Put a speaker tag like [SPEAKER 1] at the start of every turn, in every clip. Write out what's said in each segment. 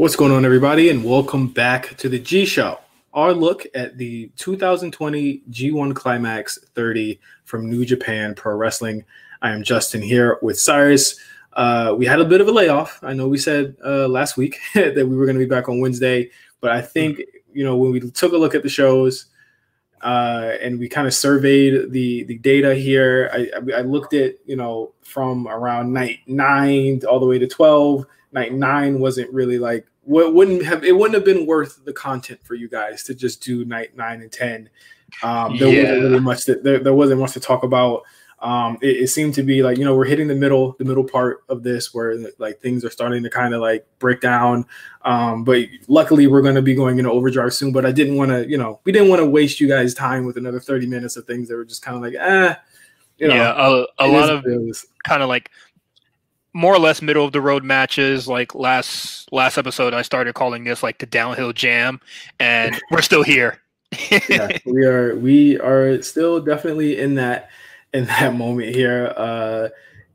[SPEAKER 1] What's going on, everybody, and welcome back to the G Show. Our look at the 2020 G1 Climax 30 from New Japan Pro Wrestling. I am Justin here with Cyrus. Uh, we had a bit of a layoff. I know we said uh, last week that we were going to be back on Wednesday, but I think you know when we took a look at the shows uh, and we kind of surveyed the the data here. I, I looked at you know from around night nine all the way to twelve. Night nine wasn't really like what wouldn't have it wouldn't have been worth the content for you guys to just do night nine and ten. Um, there yeah. wasn't really much that there, there wasn't much to talk about. Um, it, it, seemed to be like you know we're hitting the middle the middle part of this where like things are starting to kind of like break down. Um, but luckily we're going to be going into overdrive soon. But I didn't want to you know we didn't want to waste you guys time with another thirty minutes of things that were just kind of like eh.
[SPEAKER 2] You know, yeah, a, a lot of kind of like more or less middle of the road matches. Like last last episode, I started calling this like the downhill jam, and we're still here.
[SPEAKER 1] yeah, we are we are still definitely in that in that moment here. Uh,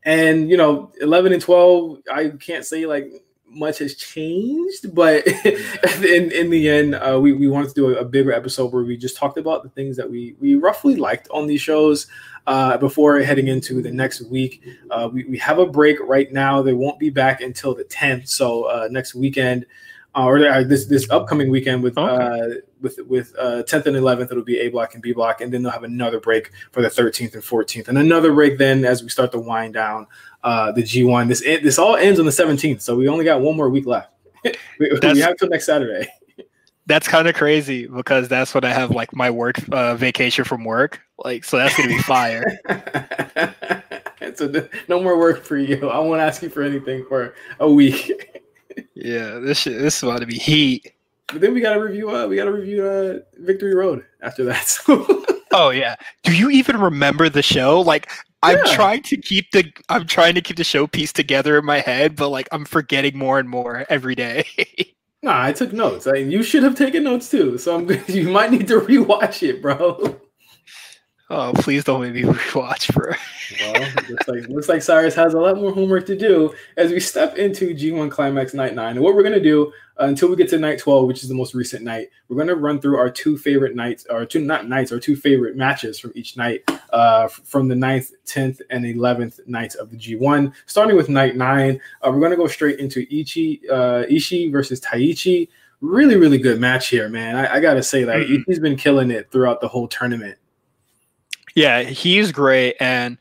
[SPEAKER 1] and you know, eleven and twelve, I can't say like much has changed, but in in the end, uh, we we wanted to do a, a, bigger episode where we just talked about the things that we we roughly liked on these shows. Uh, before heading into the next week, uh, we, we have a break right now. They won't be back until the 10th. So uh, next weekend, uh, or uh, this this upcoming weekend with okay. uh, with with uh, 10th and 11th it'll be A block and B block, and then they'll have another break for the 13th and 14th, and another break then as we start to wind down uh, the G1. This this all ends on the 17th, so we only got one more week left. we, we have till next Saturday.
[SPEAKER 2] that's kind of crazy because that's when I have like my work uh, vacation from work. Like, so that's gonna be fire.
[SPEAKER 1] so no more work for you. I won't ask you for anything for a week
[SPEAKER 2] yeah, this shit, this is about to be heat.
[SPEAKER 1] But then we gotta review. Uh, we gotta review uh, Victory Road after that.
[SPEAKER 2] oh yeah. Do you even remember the show? Like, I'm yeah. trying to keep the I'm trying to keep the show piece together in my head, but like I'm forgetting more and more every day.
[SPEAKER 1] nah, I took notes. I mean, you should have taken notes too. So I'm you might need to rewatch it, bro.
[SPEAKER 2] Oh, please don't make me rewatch for.
[SPEAKER 1] well, looks like looks like Cyrus has a lot more homework to do as we step into G1 Climax Night Nine. And what we're gonna do uh, until we get to Night Twelve, which is the most recent night, we're gonna run through our two favorite nights, or two not nights, or two favorite matches from each night, uh, from the 9th, tenth, and eleventh nights of the G1. Starting with Night Nine, uh, we're gonna go straight into Ichi uh, Ishii versus Taichi. Really, really good match here, man. I, I gotta say, like mm-hmm. Ishii's been killing it throughout the whole tournament.
[SPEAKER 2] Yeah, he's great, and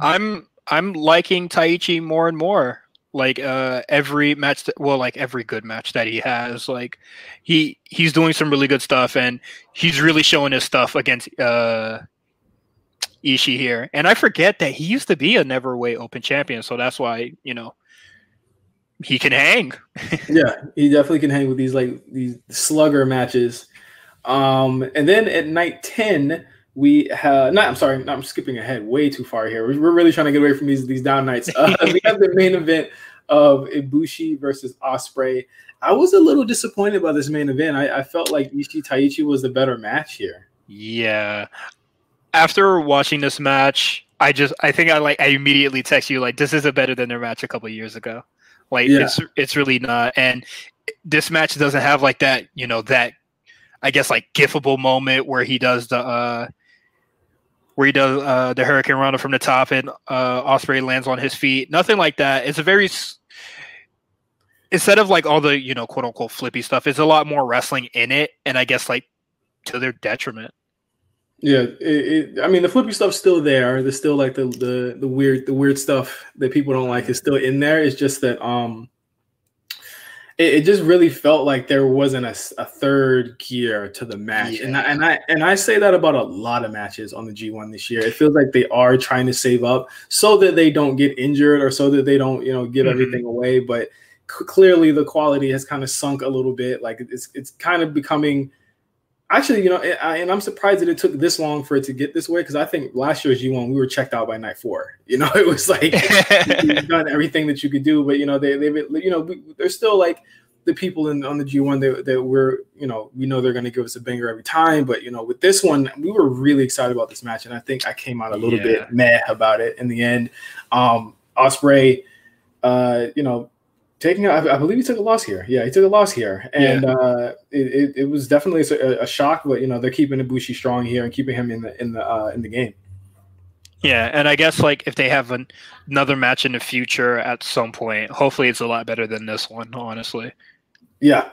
[SPEAKER 2] I'm I'm liking Taichi more and more. Like uh, every match, that, well, like every good match that he has, like he he's doing some really good stuff, and he's really showing his stuff against uh, Ishii here. And I forget that he used to be a never neverweight open champion, so that's why you know he can hang.
[SPEAKER 1] yeah, he definitely can hang with these like these slugger matches. Um, and then at night ten, we have not. I'm sorry, I'm skipping ahead way too far here. We're, really trying to get away from these these down nights. Uh, we have the main event of Ibushi versus Ospreay. I was a little disappointed by this main event. I, I felt like Ishii Taichi was the better match here.
[SPEAKER 2] Yeah. After watching this match, I just I think I like I immediately text you like this is a better than their match a couple years ago. Like yeah. it's it's really not. And this match doesn't have like that, you know, that I guess like gifable moment where he does the uh where he does uh, the hurricanrana from the top and uh, Ospreay lands on his feet. Nothing like that. It's a very instead of like all the you know quote unquote flippy stuff, it's a lot more wrestling in it, and I guess like to their detriment.
[SPEAKER 1] Yeah, it, it, I mean the flippy stuff's still there. There's still like the, the the weird the weird stuff that people don't like is still in there. It's just that um it, it, just really felt like there wasn't a, a third gear to the match, yeah. and I, and I and I say that about a lot of matches on the G1 this year. It feels like they are trying to save up so that they don't get injured or so that they don't you know give mm-hmm. everything away. But c- clearly, the quality has kind of sunk a little bit. Like it's it's kind of becoming actually, you know, and I'm surprised that it took this long for it to get this way because I think last year's G1 we were checked out by night four. You know, it was like you've done everything that you could do, but you know they they you know they're still like the people in on the G1 that, that we're you know we know they're going to give us a banger every time, but you know with this one we were really excited about this match, and I think I came out a little yeah. bit mad about it in the end. Um, Ospreay, uh, you know taking, I, I, believe he took a loss here. Yeah, he took a loss here, and yeah. uh, it, it, it, was definitely a, a, shock. But you know, they're keeping Ibushi strong here and keeping him in the in the uh, in the game.
[SPEAKER 2] Yeah, and I guess like if they have an, another match in the future at some point, hopefully it's a lot better than this one. Honestly.
[SPEAKER 1] Yeah.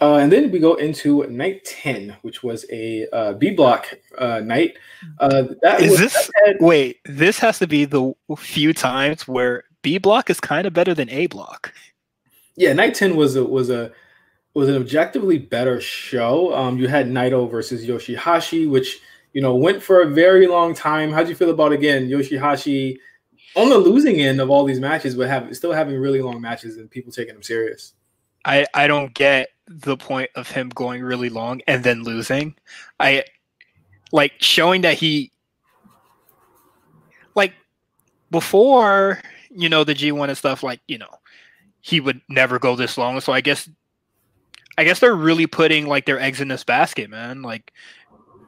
[SPEAKER 1] Uh, and then we go into night 10, which was a uh, B block uh, night. Uh,
[SPEAKER 2] that is was, this, had, wait, this has to be the few times where B block is kind of better than A block.
[SPEAKER 1] Yeah, night 10 was a, was a, was an objectively better show. Um, you had Naito versus Yoshihashi, which, you know, went for a very long time. How'd you feel about, again, Yoshihashi on the losing end of all these matches, but have, still having really long matches and people taking them serious?
[SPEAKER 2] I I don't get the point of him going really long and then losing. I like showing that he like before you know the G1 and stuff like you know he would never go this long. So I guess I guess they're really putting like their eggs in this basket, man. Like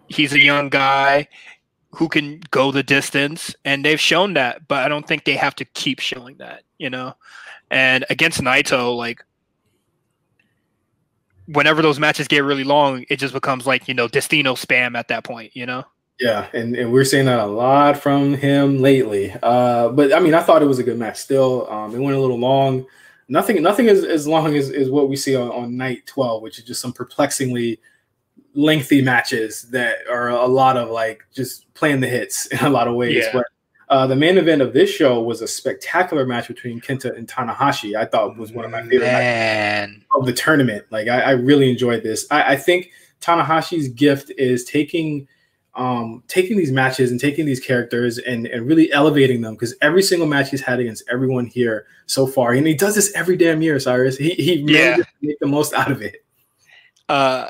[SPEAKER 2] he's a young guy who can go the distance and they've shown that, but I don't think they have to keep showing that, you know. And against Naito, like whenever those matches get really long, it just becomes like you know Destino spam at that point. You know.
[SPEAKER 1] Yeah, and, and we're seeing that a lot from him lately. Uh, but I mean, I thought it was a good match. Still, um, it went a little long. Nothing, nothing is as long as, is what we see on, on night twelve, which is just some perplexingly lengthy matches that are a lot of like just playing the hits in a lot of ways. Yeah. But uh, the main event of this show was a spectacular match between Kenta and Tanahashi. I thought was one of my favorite matches of the tournament. Like I, I really enjoyed this. I, I, think Tanahashi's gift is taking um, taking these matches and taking these characters and, and really elevating them because every single match he's had against everyone here so far, and he does this every damn year, Cyrus. He he really yeah. make the most out of it.
[SPEAKER 2] Uh,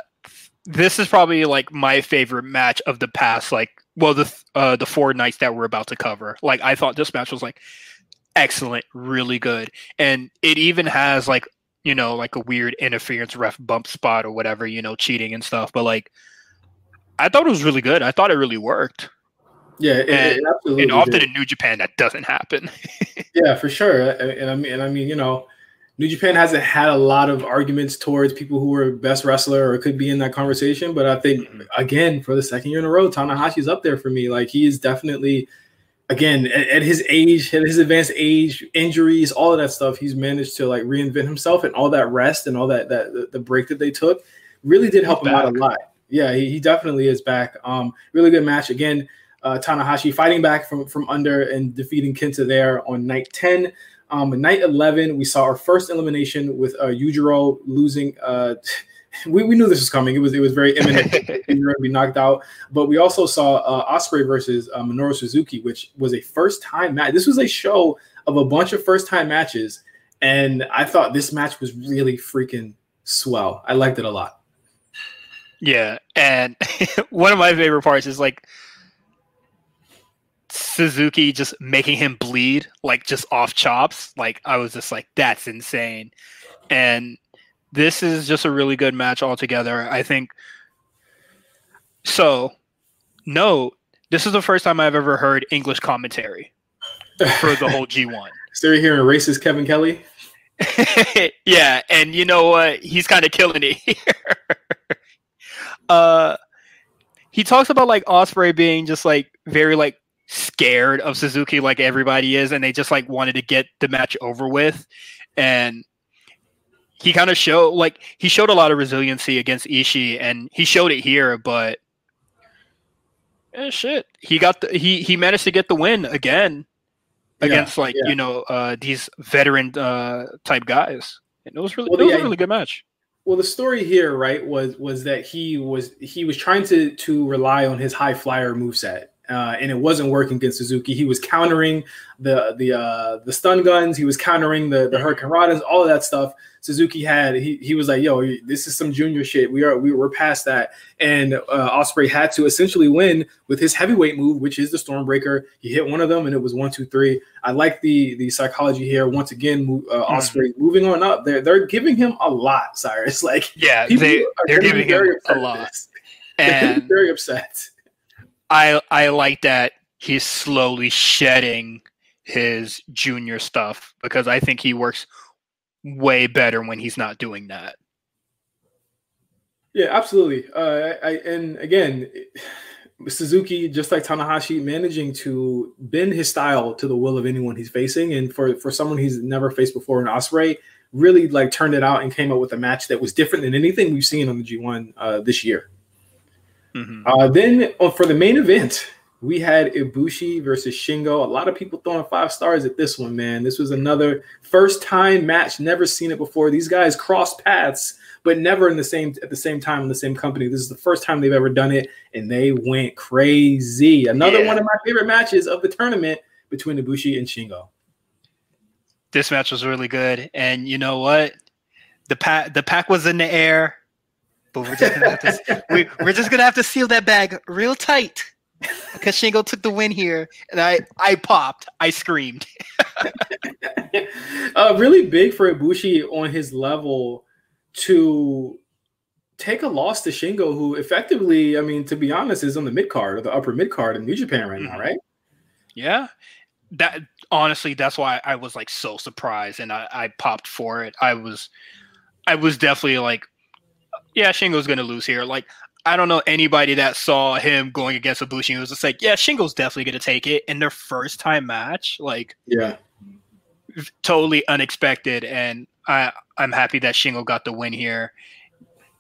[SPEAKER 2] this is probably like my favorite match of the past like well the uh the four nights that we're about to cover like i thought this match was like excellent really good and it even has like you know like a weird interference ref bump spot or whatever you know cheating and stuff but like i thought it was really good i thought it really worked
[SPEAKER 1] yeah it,
[SPEAKER 2] and,
[SPEAKER 1] it
[SPEAKER 2] absolutely and often did. in new japan that doesn't happen
[SPEAKER 1] yeah for sure and i mean and i mean you know New Japan hasn't had a lot of arguments towards people who were best wrestler or could be in that conversation. But I think mm-hmm. again, for the second year in a row, Tanahashi's up there for me. Like he is definitely again at, at, his age, at his advanced age, injuries, all of that stuff, he's managed to like reinvent himself and all that rest and all that that the, break that they took really did help him out a lot. Yeah, he, he, definitely is back. Um, really good match again. Uh, Tanahashi fighting back from from under and defeating Kenta there on night ten. Um, night 11, we saw our first elimination with uh, Yujiro losing. Uh, we, we knew this was coming. It was it was very imminent. we were going to be knocked out. But we also saw uh, Ospreay versus uh, Minoru Suzuki, which was a first time match. This was a show of a bunch of first time matches, and I thought this match was really freaking swell. I liked it a lot.
[SPEAKER 2] Yeah, and one of my favorite parts is like Suzuki just making him bleed like just off chops. Like I was just like, that's insane. And this is just a really good match altogether. I think so. No, this is the first time I've ever heard English commentary for the whole G1.
[SPEAKER 1] So you're hearing racist Kevin Kelly?
[SPEAKER 2] yeah, and you know what? He's kind of killing it here. Uh, he talks about like Ospreay being just like very like scared of Suzuki like everybody is, and they just like wanted to get the match over with. And he kind of showed like he showed a lot of resiliency against Ishii, and he showed it here. But eh, shit, he got the he he managed to get the win again against yeah, like yeah. you know uh, these veteran uh, type guys. And it was really well, it was a really good match.
[SPEAKER 1] Well, the story here, right, was was that he was he was trying to to rely on his high flyer move set uh, and it wasn't working against Suzuki. He was countering the the uh, the stun guns. He was countering the the Hurricane hurricanranas, all of that stuff. Suzuki had he he was like, "Yo, this is some junior shit. We are we were past that." And uh, Ospreay had to essentially win with his heavyweight move, which is the Stormbreaker. He hit one of them, and it was one, two, three. I like the the psychology here. Once again, uh, mm-hmm. Ospreay mm-hmm. moving on up. They're they're giving him a lot, Cyrus. Like,
[SPEAKER 2] yeah, they they're giving him a lot,
[SPEAKER 1] and very upset.
[SPEAKER 2] I I like that he's slowly shedding his junior stuff because I think he works way better when he's not doing that.
[SPEAKER 1] Yeah, absolutely. Uh, I, and again, Suzuki, just like Tanahashi, managing to bend his style to the will of anyone he's facing, and for for someone he's never faced before in Ospreay, really like turned it out and came up with a match that was different than anything we've seen on the G1 uh, this year. Mm-hmm. Uh, then uh, for the main event, we had Ibushi versus Shingo. A lot of people throwing five stars at this one, man. This was another first time match, never seen it before. These guys crossed paths, but never in the same at the same time in the same company. This is the first time they've ever done it, and they went crazy. Another yeah. one of my favorite matches of the tournament between Ibushi and Shingo.
[SPEAKER 2] This match was really good, and you know what? The pack the pack was in the air, but we're just gonna have to, we, we're just gonna have to seal that bag real tight because Shingo took the win here, and I I popped, I screamed.
[SPEAKER 1] uh, really big for Ibushi on his level to take a loss to Shingo, who effectively, I mean, to be honest, is on the mid card or the upper mid card in New Japan right mm-hmm. now, right?
[SPEAKER 2] Yeah, that honestly, that's why I was like so surprised and I, I popped for it. I was, I was definitely like, yeah, Shingo's gonna lose here. Like I don't know anybody that saw him going against Ibushi and was just like, yeah, Shingo's definitely going to take it in their first time match. Like,
[SPEAKER 1] yeah,
[SPEAKER 2] totally unexpected. And I, I'm happy that Shingo got the win here.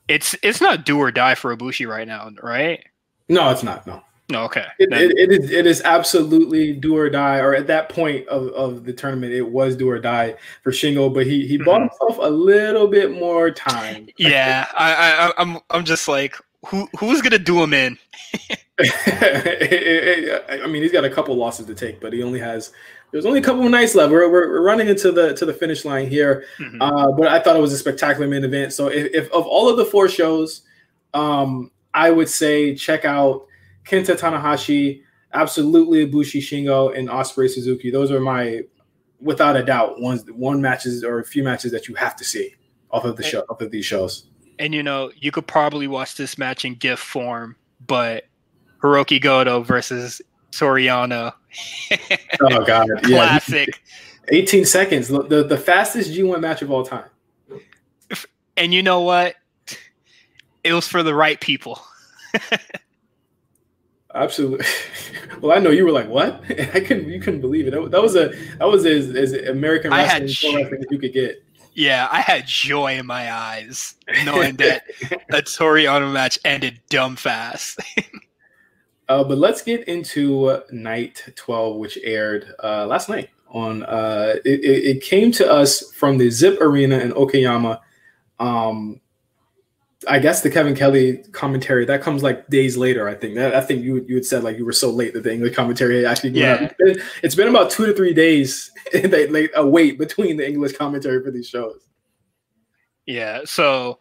[SPEAKER 2] It's it's not do or die for Ibushi right now, right?
[SPEAKER 1] No, it's not. No.
[SPEAKER 2] No, okay.
[SPEAKER 1] It, it, it is it is absolutely do or die, or at that point of, of the tournament, it was do or die for Shingo, but he he mm-hmm. bought himself a little bit more time.
[SPEAKER 2] Yeah, I, I I'm I'm just like, who who's gonna do him in?
[SPEAKER 1] I mean, he's got a couple losses to take, but he only has. There's only a couple of nights left. We're, we're, we're running into the to the finish line here, mm-hmm. uh, but I thought it was a spectacular main event. So if, if of all of the four shows, um, I would say check out Kenta Tanahashi, absolutely Ibushi Shingo, and Ospreay Suzuki. Those are my, without a doubt, ones one matches or a few matches that you have to see off of the show off of these shows.
[SPEAKER 2] And you know, you could probably watch this match in GIF form, but Hiroki Goto versus Toru Yano.
[SPEAKER 1] oh god,
[SPEAKER 2] classic.
[SPEAKER 1] Yeah. 18 seconds, the, the fastest G1 match of all time.
[SPEAKER 2] And you know what? It was for the right people.
[SPEAKER 1] Absolutely. Well, I know you were like, "What?" I couldn't. You couldn't believe it. That was a that was as, as American wrestling, wrestling as you could get.
[SPEAKER 2] Yeah, I had joy in my eyes knowing that a Toru Yano match ended dumb fast.
[SPEAKER 1] uh, but let's get into night 12, which aired uh, last night. On uh, it, it, came to us from the Zip Arena in Okayama. Um, I guess the Kevin Kelly commentary that comes like days later. I think that I think you you had said like you were so late that the English commentary actually yeah. It's been, it's been about two to three days they like a wait between the English commentary for these shows.
[SPEAKER 2] Yeah, so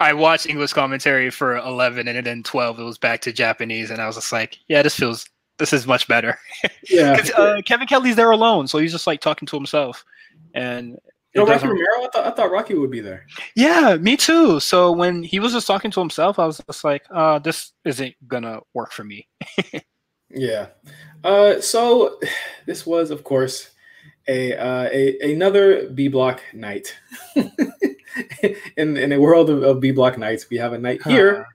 [SPEAKER 2] I watched English commentary for eleven and then twelve it was back to Japanese and I was just like, yeah, this feels this is much better.
[SPEAKER 1] Yeah,
[SPEAKER 2] uh, Kevin Kelly's there alone, so he's just like talking to himself, and
[SPEAKER 1] you know, Rocky Romero, I thought, I thought Rocky would be there.
[SPEAKER 2] Yeah, me too. So when he was just talking to himself, I was just like, uh, this isn't gonna work for me.
[SPEAKER 1] yeah. Uh, so this was, of course, a, uh, a another B block night. in in a world of, of B block nights, we have a night here.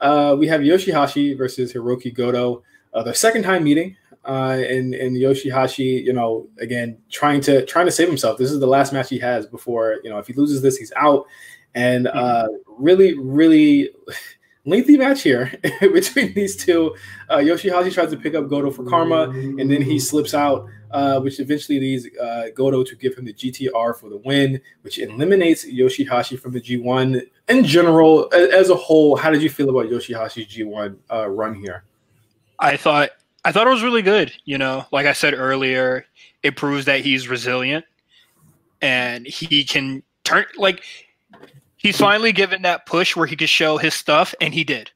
[SPEAKER 1] Uh, we have Yoshihashi versus Hiroki Goto. Uh, their second time meeting uh, and and Yoshihashi, you know, again trying to trying to save himself. This is the last match he has before you know if he loses this, he's out. And mm-hmm. uh, really, really lengthy match here between these two. Uh, Yoshihashi tries to pick up Goto for karma, and then he slips out, uh, which eventually leads uh, Goto to give him the GTR for the win, which eliminates Yoshihashi from the G1. In general, as a whole, how did you feel about Yoshihashi's G1 uh, run here?
[SPEAKER 2] I thought I thought it was really good. You know, like I said earlier, it proves that he's resilient and he can turn like he's finally given that push where he could show his stuff and he did.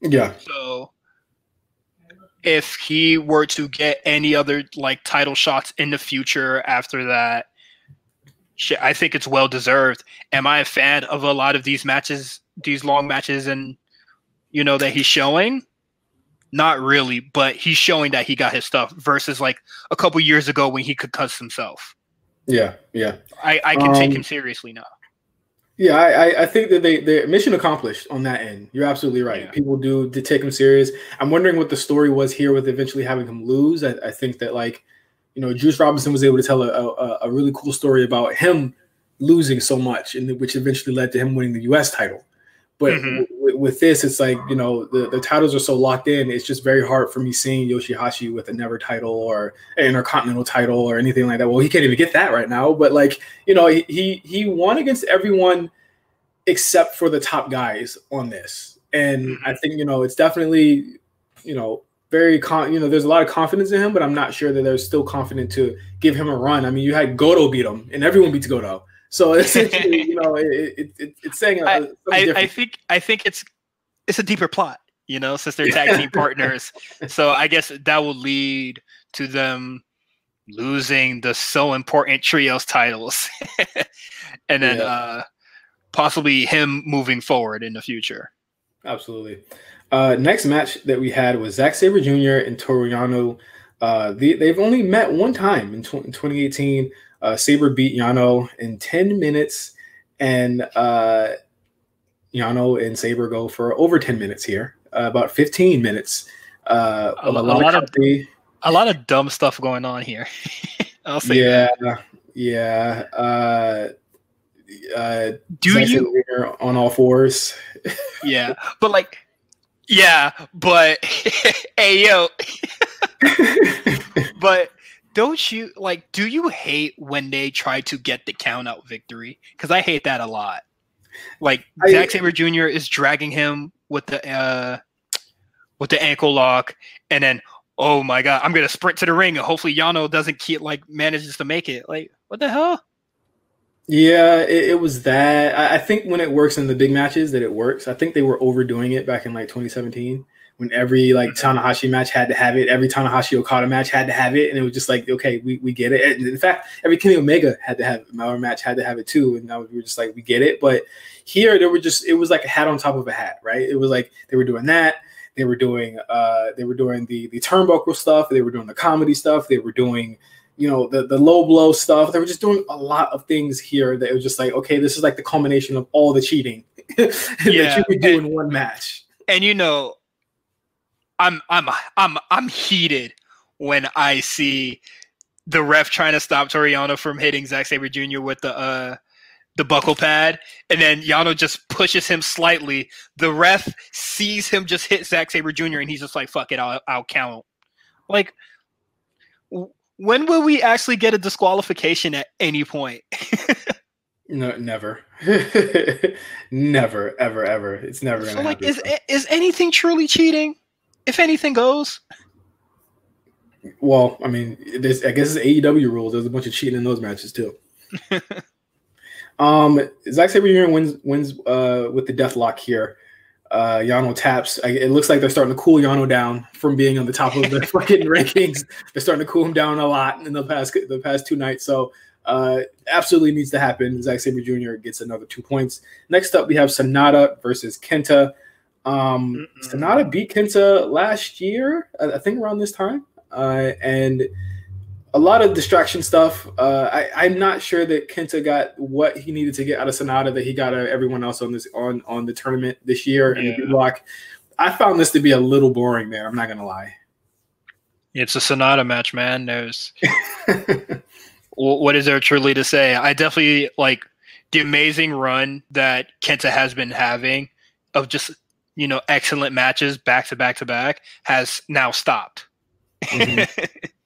[SPEAKER 1] Yeah.
[SPEAKER 2] So if he were to get any other like title shots in the future after that, shit, I think it's well deserved. Am I a fan of a lot of these matches, these long matches and you know that he's showing? Not really, but he's showing that he got his stuff versus like a couple years ago when he could cuss himself.
[SPEAKER 1] Yeah, yeah.
[SPEAKER 2] I, I can um, take him seriously now.
[SPEAKER 1] Yeah, I, I think that they they mission accomplished on that end. You're absolutely right. Yeah. People do to take him serious. I'm wondering what the story was here with eventually having him lose. I, I think that like, you know, Juice Robinson was able to tell a, a, a really cool story about him losing so much, and which eventually led to him winning the U.S. title. But mm-hmm. With this, it's like you know the, the titles are so locked in. It's just very hard for me seeing Yoshihashi with a never title or an intercontinental title or anything like that. Well, he can't even get that right now. But like you know, he he, he won against everyone except for the top guys on this, and mm-hmm. I think you know it's definitely you know very con you know there's a lot of confidence in him but i'm not sure that they're still confident to give him a run i mean you had goto beat him and everyone beats goto so essentially, you know, it, it, it, it's saying.
[SPEAKER 2] I, I, I, think I think it's it's a deeper plot, you know, since they're tag team partners. So I guess that will lead to them losing the so important trios titles, and then yeah. uh, possibly him moving forward in the future.
[SPEAKER 1] Absolutely. Uh, next match that we had was Zack Sabre Jr. and Toru Yano. Uh, the, they've only met one time in, tw- in 2018. Uh, Sabre beat Yano in 10 minutes, and uh, Yano and Sabre go for over 10 minutes here, uh, about 15 minutes. Uh,
[SPEAKER 2] a, a, lot of, a lot of dumb stuff going on here.
[SPEAKER 1] I'll say yeah, that. yeah. Uh, uh,
[SPEAKER 2] Do you
[SPEAKER 1] on all fours?
[SPEAKER 2] yeah, but like, yeah, but hey yo, but don't you like do you hate when they try to get the count out victory? Because i hate that a lot. Like I, Zack Sabre Jr. is dragging him with the uh with the ankle lock and then oh my god i'm gonna sprint to the ring and hopefully yano doesn't keep like manages to make it. Like what the hell?
[SPEAKER 1] Yeah it, it was that. I, I think when it works in the big matches that it works. I think they were overdoing it back in like 2017 when every like mm-hmm. Tanahashi match had to have it, every Tanahashi Okada match had to have it, and it was just like, okay, we, we get it. And in fact, every Kenny Omega had to have our match had to have it too, and now we were just like, we get it. But here, there were just it was like a hat on top of a hat, right? It was like they were doing that. They were doing uh they were doing the the turnbuckle stuff. They were doing the comedy stuff. They were doing you know the the low blow stuff. They were just doing a lot of things here that it was just like, okay, this is like the culmination of all the cheating yeah. that you could do and, in one match.
[SPEAKER 2] And you know, I'm I'm I'm I'm heated when I see the ref trying to stop Toru Yano from hitting Zack Sabre Jr. with the uh the buckle pad, and then Yano just pushes him slightly. The ref sees him just hit Zack Sabre Jr. and he's just like, "Fuck it, I'll, I'll count." Like, when will we actually get a disqualification at any point?
[SPEAKER 1] no, never, never, ever, ever. It's never gonna. So,
[SPEAKER 2] like, is is anything truly cheating? If anything goes.
[SPEAKER 1] Well, I mean, this I guess it's AEW rules. There's a bunch of cheating in those matches too. um, Zack Sabre Jr. wins wins uh, with the death lock here. Uh, Yano taps. It looks like they're starting to cool Yano down from being on the top of the fucking rankings. They're starting to cool him down a lot in the past the past two nights. So uh, absolutely needs to happen. Zack Sabre Jr. gets another two points. Next up, we have Sanada versus Kenta. Um, Sanada beat Kenta last year, I think around this time, uh, and a lot of distraction stuff. Uh, I, am not sure that Kenta got what he needed to get out of Sanada that he got out of everyone else on this on on the tournament this year yeah. in the block. I found this to be a little boring there. I'm not gonna lie.
[SPEAKER 2] It's a Sanada match, man. There's what is there truly to say? I definitely like the amazing run that Kenta has been having of just you know, excellent matches back to back to back has now stopped. Mm-hmm.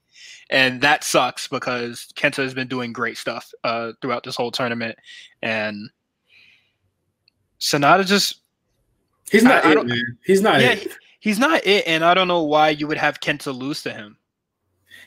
[SPEAKER 2] and that sucks because Kenta has been doing great stuff uh, throughout this whole tournament. And Sanada just
[SPEAKER 1] He's not I, it, I man. He's not
[SPEAKER 2] yeah,
[SPEAKER 1] it.
[SPEAKER 2] He's not it, and I don't know why you would have Kenta lose to him.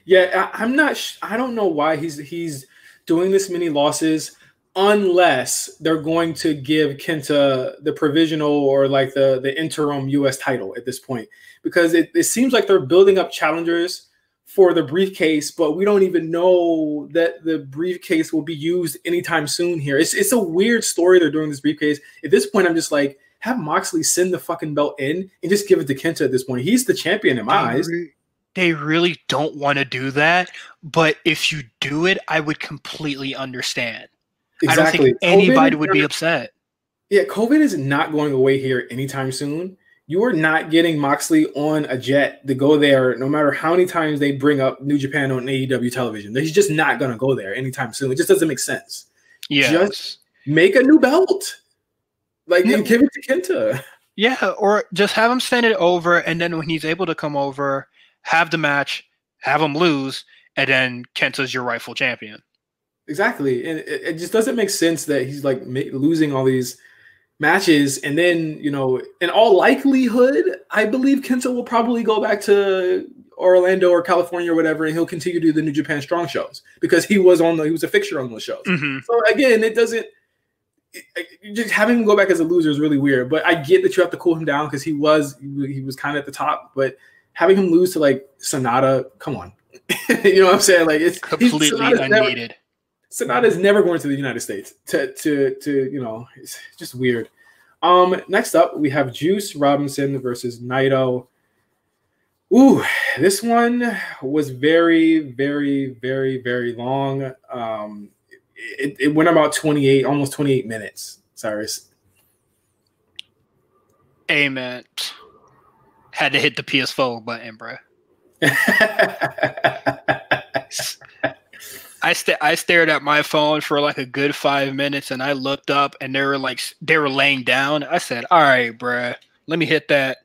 [SPEAKER 1] Yeah, I, am not. Sh- I don't know why he's he's doing this many losses unless they're going to give Kenta the provisional or like the the interim US title at this point because it, it seems like they're building up challengers for the briefcase but we don't even know that the briefcase will be used anytime soon here it's, it's a weird story they're doing this briefcase at this point i'm just like have moxley send the fucking belt in and just give it to kenta at this point he's the champion in my eyes
[SPEAKER 2] they really don't want to do that. But if you do it, I would completely understand. Exactly. I don't think anybody COVID would be upset.
[SPEAKER 1] Yeah, COVID is not going away here anytime soon. You are not getting Moxley on a jet to go there, no matter how many times they bring up New Japan on AEW television. He's just not going to go there anytime soon. It just doesn't make sense.
[SPEAKER 2] Yeah,
[SPEAKER 1] just make a new belt, like and give it to Kenta.
[SPEAKER 2] Yeah, or just have him send it over, and then when he's able to come over, have the match, have him lose, and then Kenta's your rightful champion.
[SPEAKER 1] Exactly, and it, it just doesn't make sense that he's like ma- losing all these matches, and then you know, in all likelihood, I believe Kenta will probably go back to Orlando or California or whatever, and he'll continue to do the New Japan Strong shows because he was on the he was a fixture on those shows. Mm-hmm. So again, it doesn't just having him go back as a loser is really weird. But I get that you have to cool him down because he was he was kind of at the top. But having him lose to like Sanada, come on, you know what I'm saying? Like it's
[SPEAKER 2] completely unneeded.
[SPEAKER 1] Sanada is never going to the United States to to to you know it's just weird. Um, next up we have Juice Robinson versus Naito. Ooh, this one was very, very, very, very long. Um, it, it went about 28, almost 28 minutes. Cyrus.
[SPEAKER 2] Amen. Had to hit the PS4 button, bro. I st- I stared at my phone for like a good five minutes, and I looked up, and they were like they were laying down. I said, "All right, bruh, let me hit that."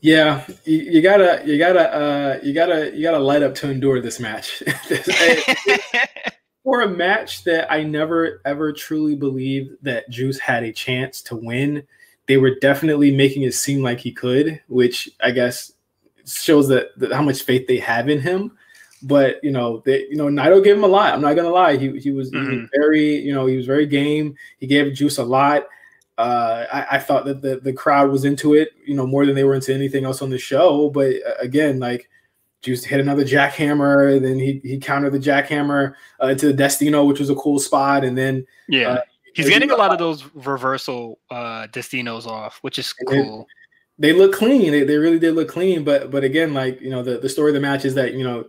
[SPEAKER 1] Yeah, you, you, gotta, you gotta, uh, you gotta, you gotta light up to endure this match. For a match that I never ever truly believed that Juice had a chance to win, they were definitely making it seem like he could, which I guess shows that, that how much faith they have in him. But you know, they, you know, Naito gave him a lot. I'm not gonna lie. He he was, mm-hmm. he was mm-hmm. very, you know, he was very game. He gave Juice a lot. Uh, I, I, thought that the, the crowd was into it, you know, more than they were into anything else on the show. But uh, again, like Juice hit another jackhammer, and then he he countered the jackhammer uh, into the Destino, which was a cool spot, and then
[SPEAKER 2] yeah, uh, he's getting a lot of those reversal uh, Destinos off, which is cool.
[SPEAKER 1] They, they look clean. They, they really did look clean, but but again, like you know, the, the story of the match is that you know,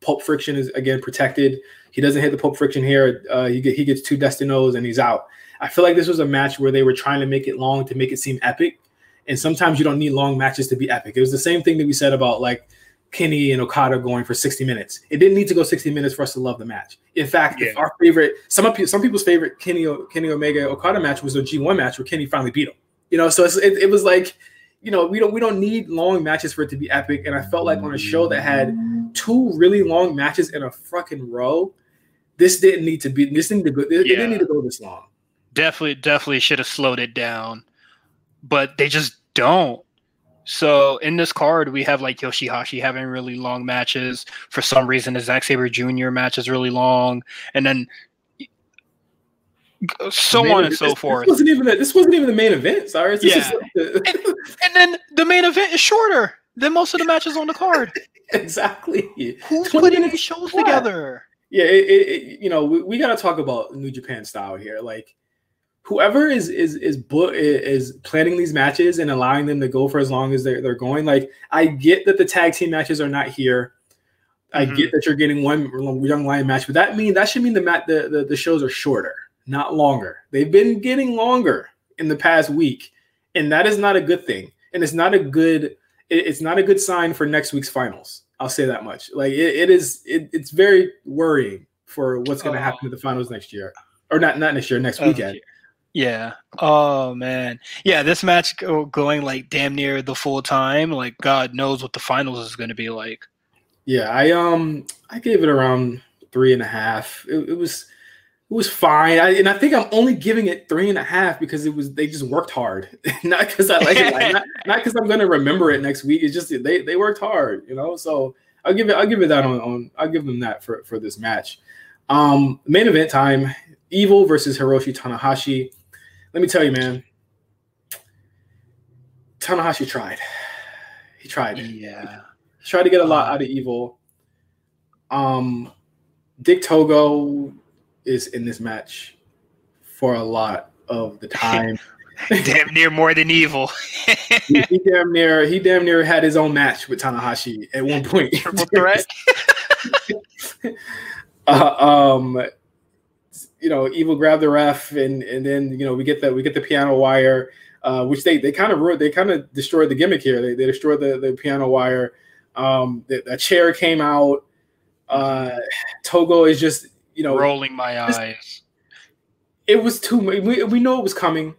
[SPEAKER 1] pulp friction is again protected. He doesn't hit the pulp friction here. Uh, he get, he gets two Destinos and he's out. I feel like this was a match where they were trying to make it long to make it seem epic. And sometimes you don't need long matches to be epic. It was the same thing that we said about like Kenny and Okada going for 60 minutes. It didn't need to go 60 minutes for us to love the match. In fact, yeah. our favorite, some of some people's favorite Kenny Kenny Omega Okada match was the G1 match where Kenny finally beat him. You know, so it, it was like, you know, we don't we don't need long matches for it to be epic. And I felt like on a show that had two really long matches in a fucking row, this didn't need to be. This didn't, to go, yeah. it didn't need to go this long
[SPEAKER 2] definitely definitely should have slowed it down, but they just don't. So in this card, we have like Yoshihashi having really long matches. For some reason, the Zack Sabre Jr. match is really long, and then so on and so
[SPEAKER 1] this,
[SPEAKER 2] forth.
[SPEAKER 1] This wasn't even the, this wasn't even the main event. Sorry,
[SPEAKER 2] yeah. Like the... and, and, then the main event is shorter than most of the matches on the card.
[SPEAKER 1] exactly.
[SPEAKER 2] Who's putting these shows together?
[SPEAKER 1] Yeah, it, it, you know, we, we got to talk about New Japan style here. Like, whoever is is is is planning these matches and allowing them to go for as long as they're, they're going like i get that the tag team matches are not here i mm-hmm. get that you're getting one young lion match but that mean that should mean the mat the, the, the shows are shorter not longer they've been getting longer in the past week and that is not a good thing and it's not a good it's not a good sign for next week's finals i'll say that much like it, it is it, it's very worrying for what's going to happen to the finals next year or not not next year next weekend
[SPEAKER 2] yeah. Oh man. Yeah, this match go, going like damn near the full time. Like God knows what the finals is going to be like.
[SPEAKER 1] Yeah, I um I gave it around three and a half. It, it was it was fine, I, and I think I'm only giving it three and a half because it was they just worked hard, not because I like it, like, not because I'm gonna remember it next week. It's just they they worked hard, you know. So I'll give it I'll give it that on, on I'll give them that for for this match. Um, main event time: Evil versus Hiroshi Tanahashi let me tell you, man. Tanahashi tried. He tried.
[SPEAKER 2] Yeah.
[SPEAKER 1] He tried to get a lot out of evil. Um, Dick Togo is in this match for a lot of the time.
[SPEAKER 2] damn near more than evil.
[SPEAKER 1] he, he, damn near he damn near had his own match with Tanahashi at one point. Triple threat. uh, um, you know, Evil grabbed the ref, and and then you know we get that we get the piano wire, uh, which they they kind of ruined, they kind of destroyed the gimmick here. They, they destroyed the, the piano wire. Um, the, a chair came out. Uh, Togo is just you know
[SPEAKER 2] rolling my eyes.
[SPEAKER 1] It was too. We we know it was coming.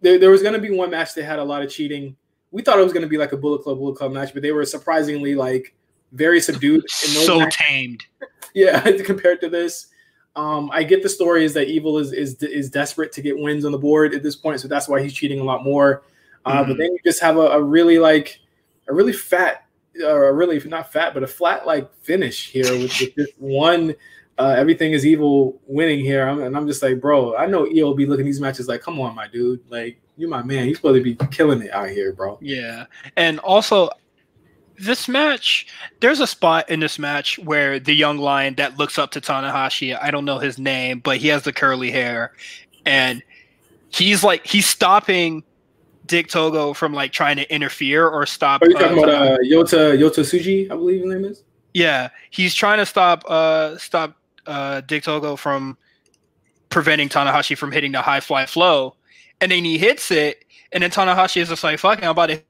[SPEAKER 1] There, there was going to be one match that had a lot of cheating. We thought it was going to be like a Bullet Club Bullet Club match, but they were surprisingly like very subdued.
[SPEAKER 2] so matches. tamed.
[SPEAKER 1] Yeah, compared to this. Um, I get the story is that Evil is is is desperate to get wins on the board at this point, so that's why he's cheating a lot more. Uh, mm-hmm. But then you just have a, a really like a really fat, or a really not fat, but a flat like finish here with, with this one. Uh, everything is evil winning here, I'm, and I'm just like, bro, I know EO be looking these matches like, come on, my dude, like you my man, he's supposed to be killing it out here, bro.
[SPEAKER 2] Yeah, and also this match, there's a spot in this match where the young lion that looks up to Tanahashi, I don't know his name, but he has the curly hair, and he's like he's stopping Dick Togo from like trying to interfere or stop.
[SPEAKER 1] Are you talking uh, about uh, Yota Yota Tsuji? I believe his name is.
[SPEAKER 2] Yeah, he's trying to stop uh stop uh Dick Togo from preventing Tanahashi from hitting the high fly flow, and then he hits it, and then Tanahashi is just like, "Fucking, I'm about to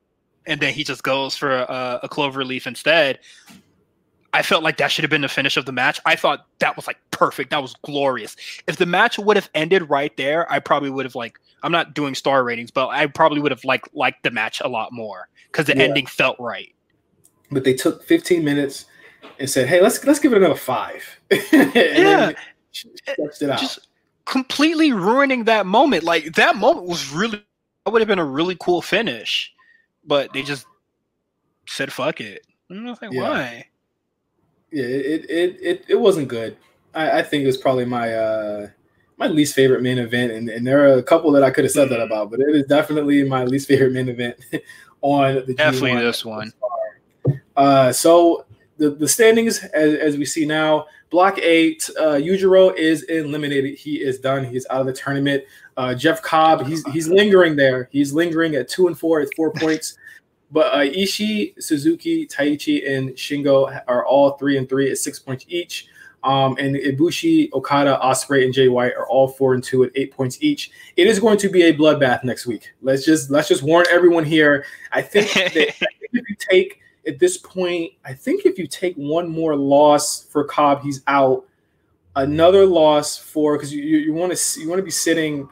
[SPEAKER 2] and then he just goes for a, a clover leaf instead. I felt like that should have been the finish of the match. I thought that was like perfect. That was glorious. If the match would have ended right there, I probably would have like I'm not doing star ratings, but I probably would have like liked the match a lot more because the yeah. ending felt right.
[SPEAKER 1] But they took 15 minutes and said, "Hey, let's let's give it another five.
[SPEAKER 2] yeah, just completely ruining that moment. Like that moment was really that would have been a really cool finish but they just said fuck it. I was like, yeah. why?
[SPEAKER 1] Yeah, it, it it it wasn't good. I, I think it was probably my uh my least favorite main event, and, and there are a couple that I could have said that mm. about, but it is definitely my least favorite main event on the
[SPEAKER 2] definitely G1 this one.
[SPEAKER 1] Uh, so the the standings as, as we see now, Block A, uh, Yujiro is eliminated. He is done. He's out of the tournament. Uh, Jeff Cobb, he's he's lingering there. He's lingering at two and four at four points. But uh, Ishii, Suzuki, Taichi, and Shingo are all three and three at six points each. Um, and Ibushi, Okada, Ospreay, and Jay White are all four and two at eight points each. It is going to be a bloodbath next week. Let's just let's just warn everyone here. I think that if you take at this point, I think if you take one more loss for Cobb, he's out. Another loss for because you, you want to you want to be sitting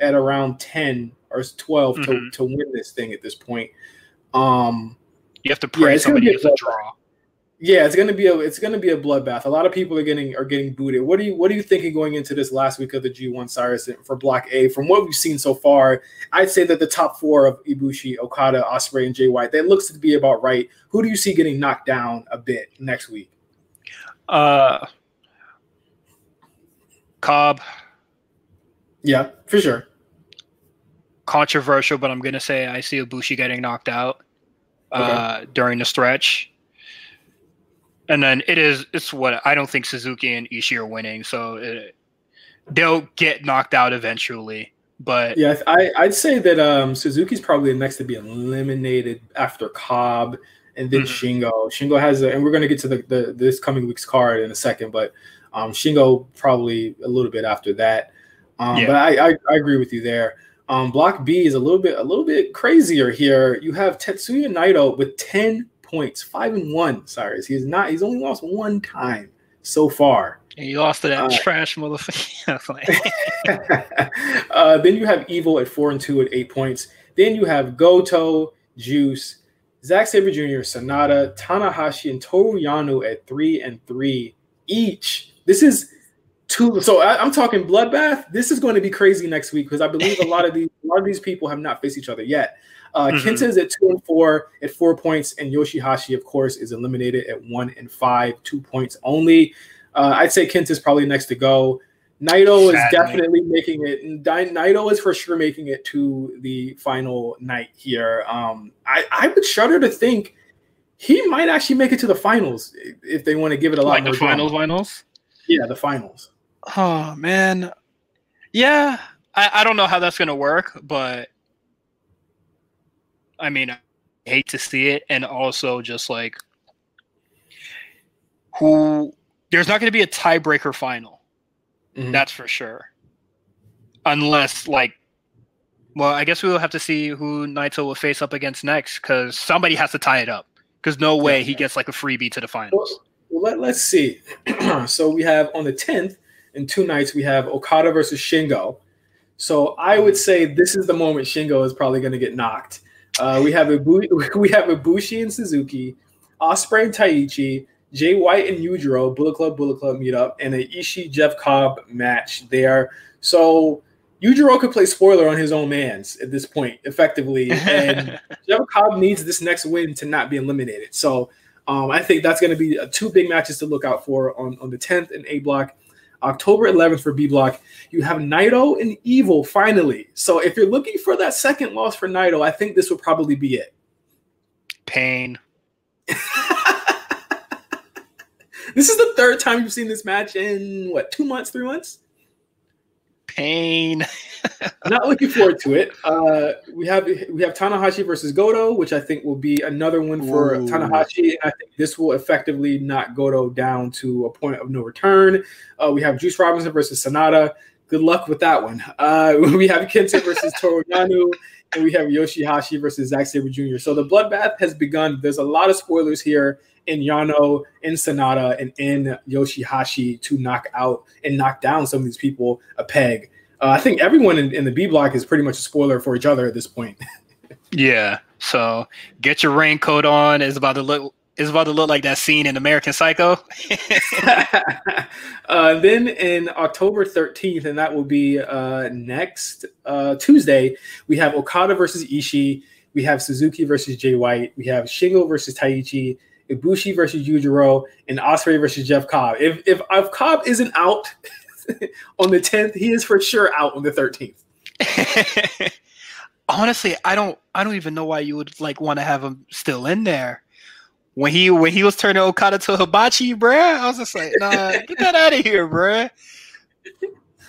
[SPEAKER 1] at around 10 or 12 mm-hmm. to, to win this thing at this point. Um
[SPEAKER 2] you have to pray yeah, somebody gets a, a draw
[SPEAKER 1] yeah it's gonna be a it's gonna be a bloodbath a lot of people are getting are getting booted what do you what are you thinking going into this last week of the g1 cyrus for block a from what we've seen so far i'd say that the top four of ibushi okada Ospreay, and jay white that looks to be about right who do you see getting knocked down a bit next week
[SPEAKER 2] uh Cobb.
[SPEAKER 1] Yeah, for sure.
[SPEAKER 2] Controversial, but I'm gonna say I see Ibushi getting knocked out okay. uh, during the stretch. And then it is it's what I don't think Suzuki and Ishii are winning, so it, they'll get knocked out eventually. But
[SPEAKER 1] yeah, I I'd say that um, Suzuki's probably the next to be eliminated after Cobb and then mm-hmm. Shingo. Shingo has a, and we're gonna get to the, the this coming week's card in a second, but um, Shingo probably a little bit after that. Um, yeah. But I, I, I, agree with you there. Um, block B is a little bit a little bit crazier here. You have Tetsuya Naito with ten points, five and one. Sorry, he's not. He's only lost one time so far.
[SPEAKER 2] And you lost to that uh, trash motherfucker.
[SPEAKER 1] uh, then you have Evil at four and two at eight points. Then you have Goto, Juice, Zack Sabre Jr., Sanada, Tanahashi, and Toru Yano at three and three each. This is two. So I, am talking bloodbath. This is going to be crazy next week because I believe a lot of these a lot of these people have not faced each other yet. Uh, mm-hmm. Kenta is at two and four at four points, and Yoshihashi, of course, is eliminated at one and five, two points only. Uh, I'd say Kenta is probably next to go. Naito Sadly. is definitely making it. Naito is for sure making it to the final night here. Um, I, I would shudder to think he might actually make it to the finals if they want to give it a lot
[SPEAKER 2] like
[SPEAKER 1] more.
[SPEAKER 2] the finals, finals.
[SPEAKER 1] Yeah, the finals.
[SPEAKER 2] Oh man, yeah. I, I don't know how that's gonna work, but I mean, I hate to see it, and also just like who there's not going to be a tiebreaker final. Mm-hmm. That's for sure. Unless like well, I guess we will have to see who Naito will face up against next because somebody has to tie it up. Because no way he gets like a freebie to the finals.
[SPEAKER 1] Well, let, let's see. so we have on the 10th, in two nights, we have Okada versus Shingo. So I would say this is the moment Shingo is probably going to get knocked. Uh, we have Ibu- we have Ibushi and Suzuki, Ospreay and Taichi, Jay White and Yujiro, Bullet Club Bullet Club meetup, and a Ishii Jeff Cobb match there. So Yujiro could play spoiler on his own man's at this point, effectively. And Jeff Cobb needs this next win to not be eliminated. So um, I think that's going to be uh, two big matches to look out for on, on the 10th and A block. October 11th for B block, you have Naito and Evil finally. So if you're looking for that second loss for Naito, I think this will probably be it.
[SPEAKER 2] Pain.
[SPEAKER 1] this is the third time you've seen this match in what, two months, three months?
[SPEAKER 2] Pain.
[SPEAKER 1] Not looking forward to it. Uh, we have we have Tanahashi versus Goto, which I think will be another one for Ooh. Tanahashi. I think this will effectively knock Goto down to a point of no return. Uh, we have Juice Robinson versus Sanada. Good luck with that one. Uh, we have Kenta versus Toru Yano, and we have Yoshihashi versus Zack Sabre Jr. So the bloodbath has begun. There's a lot of spoilers here in Yano, in Sanada, and in Yoshihashi to knock out and knock down some of these people a peg. Uh, I think everyone in, in the B block is pretty much a spoiler for each other at this point.
[SPEAKER 2] yeah. So get your raincoat on. Is about to look is about to look like that scene in American Psycho.
[SPEAKER 1] uh, then in October 13th, and that will be uh, next uh, Tuesday, we have Okada versus Ishii. We have Suzuki versus Jay White. We have Shingo versus Taichi. Ibushi versus Yujiro, and Ospreay versus Jeff Cobb. If if, if Cobb isn't out on the 10th, he is for sure out on the 13th.
[SPEAKER 2] Honestly, I don't I don't even know why you would like want to have him still in there. When he when he was turning Okada to Hibachi, bruh, I was just like, nah, get that out of here, bruh.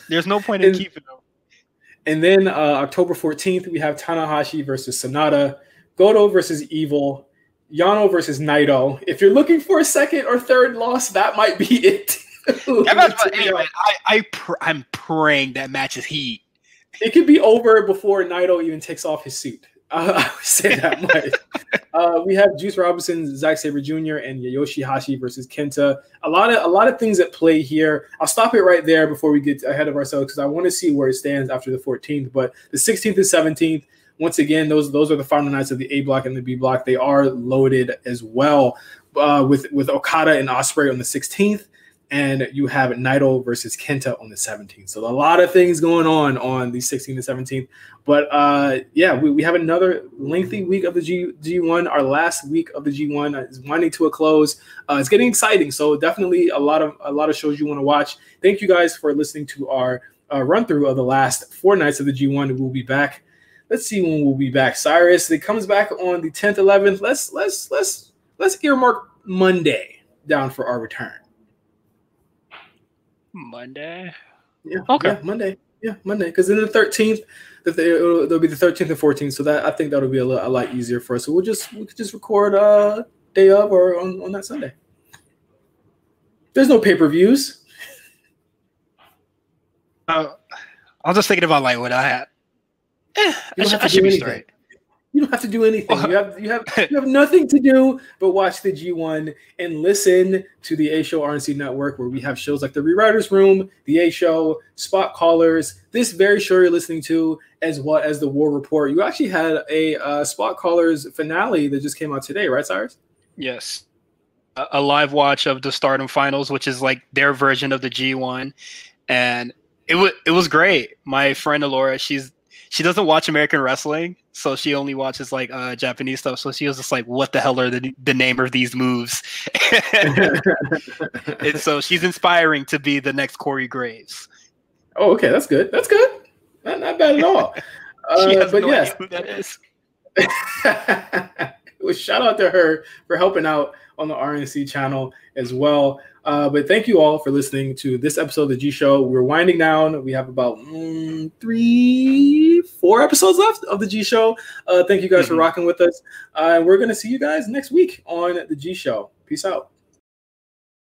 [SPEAKER 2] There's no point in and, keeping him.
[SPEAKER 1] And then uh, October 14th, we have Tanahashi versus Sanada, Goto versus Evil, Yano versus Naito. If you're looking for a second or third loss, that might be it.
[SPEAKER 2] anyway, I, I pr- I'm praying that match is heat.
[SPEAKER 1] It could be over before Naito even takes off his suit. Uh, I would say that much. uh, we have Juice Robinson, Zack Sabre Jr., and Yoshihashi versus Kenta. A lot of a lot of things at play here. I'll stop it right there before we get ahead of ourselves because I want to see where it stands after the 14th. But the 16th and 17th, once again, those those are the final nights of the A block and the B block. They are loaded as well uh, with with Okada and Ospreay on the 16th, and you have Naito versus Kenta on the 17th. So a lot of things going on on the 16th and 17th. But uh, yeah, we, we have another lengthy week of the G G1. Our last week of the G1 is winding to a close. Uh, it's getting exciting. So definitely a lot of a lot of shows you want to watch. Thank you guys for listening to our uh, run through of the last four nights of the G1. We'll be back let's see when we'll be back. Cyrus, it comes back on the 10th, 11th. Let's let's let's let's earmark Monday down for our return.
[SPEAKER 2] Monday.
[SPEAKER 1] Yeah. Okay. Yeah, Monday. Yeah, Monday. Because then the 13th, that they, it'll, it'll, be the 13th and 14th. So that I think that'll be a, a lot easier for us. So we'll just we could just record uh day of or on, on that Sunday. There's no pay per views.
[SPEAKER 2] Uh, I was just thinking about like what I had
[SPEAKER 1] Eh, I, sh- I should be straight. You don't have to do anything. You have you have you have nothing to do but watch the G1 and listen to the A Show RNC Network, where we have shows like the Rewriters Room, the A Show, Spot Callers. This very show you're listening to, as well as the War Report. You actually had a uh, Spot Callers finale that just came out today, right, Cyrus?
[SPEAKER 2] Yes, a, a live watch of the Stardom Finals, which is like their version of the G1, and it was it was great. My friend Alora, she's she doesn't watch American wrestling, so she only watches like uh, Japanese stuff. So she was just like, "What the hell are the the name of these moves?" and so she's inspiring to be the next Corey Graves.
[SPEAKER 1] Oh, okay, that's good. That's good. Not, not bad at all.
[SPEAKER 2] Uh, but no yes. that is.
[SPEAKER 1] well, shout out to her for helping out on the RNC channel as well. Uh, but thank you all for listening to this episode of the G Show. We're winding down. We have about mm, three, four episodes left of the G Show. Uh, thank you guys mm-hmm. for rocking with us. Uh, we're going to see you guys next week on the G Show. Peace out.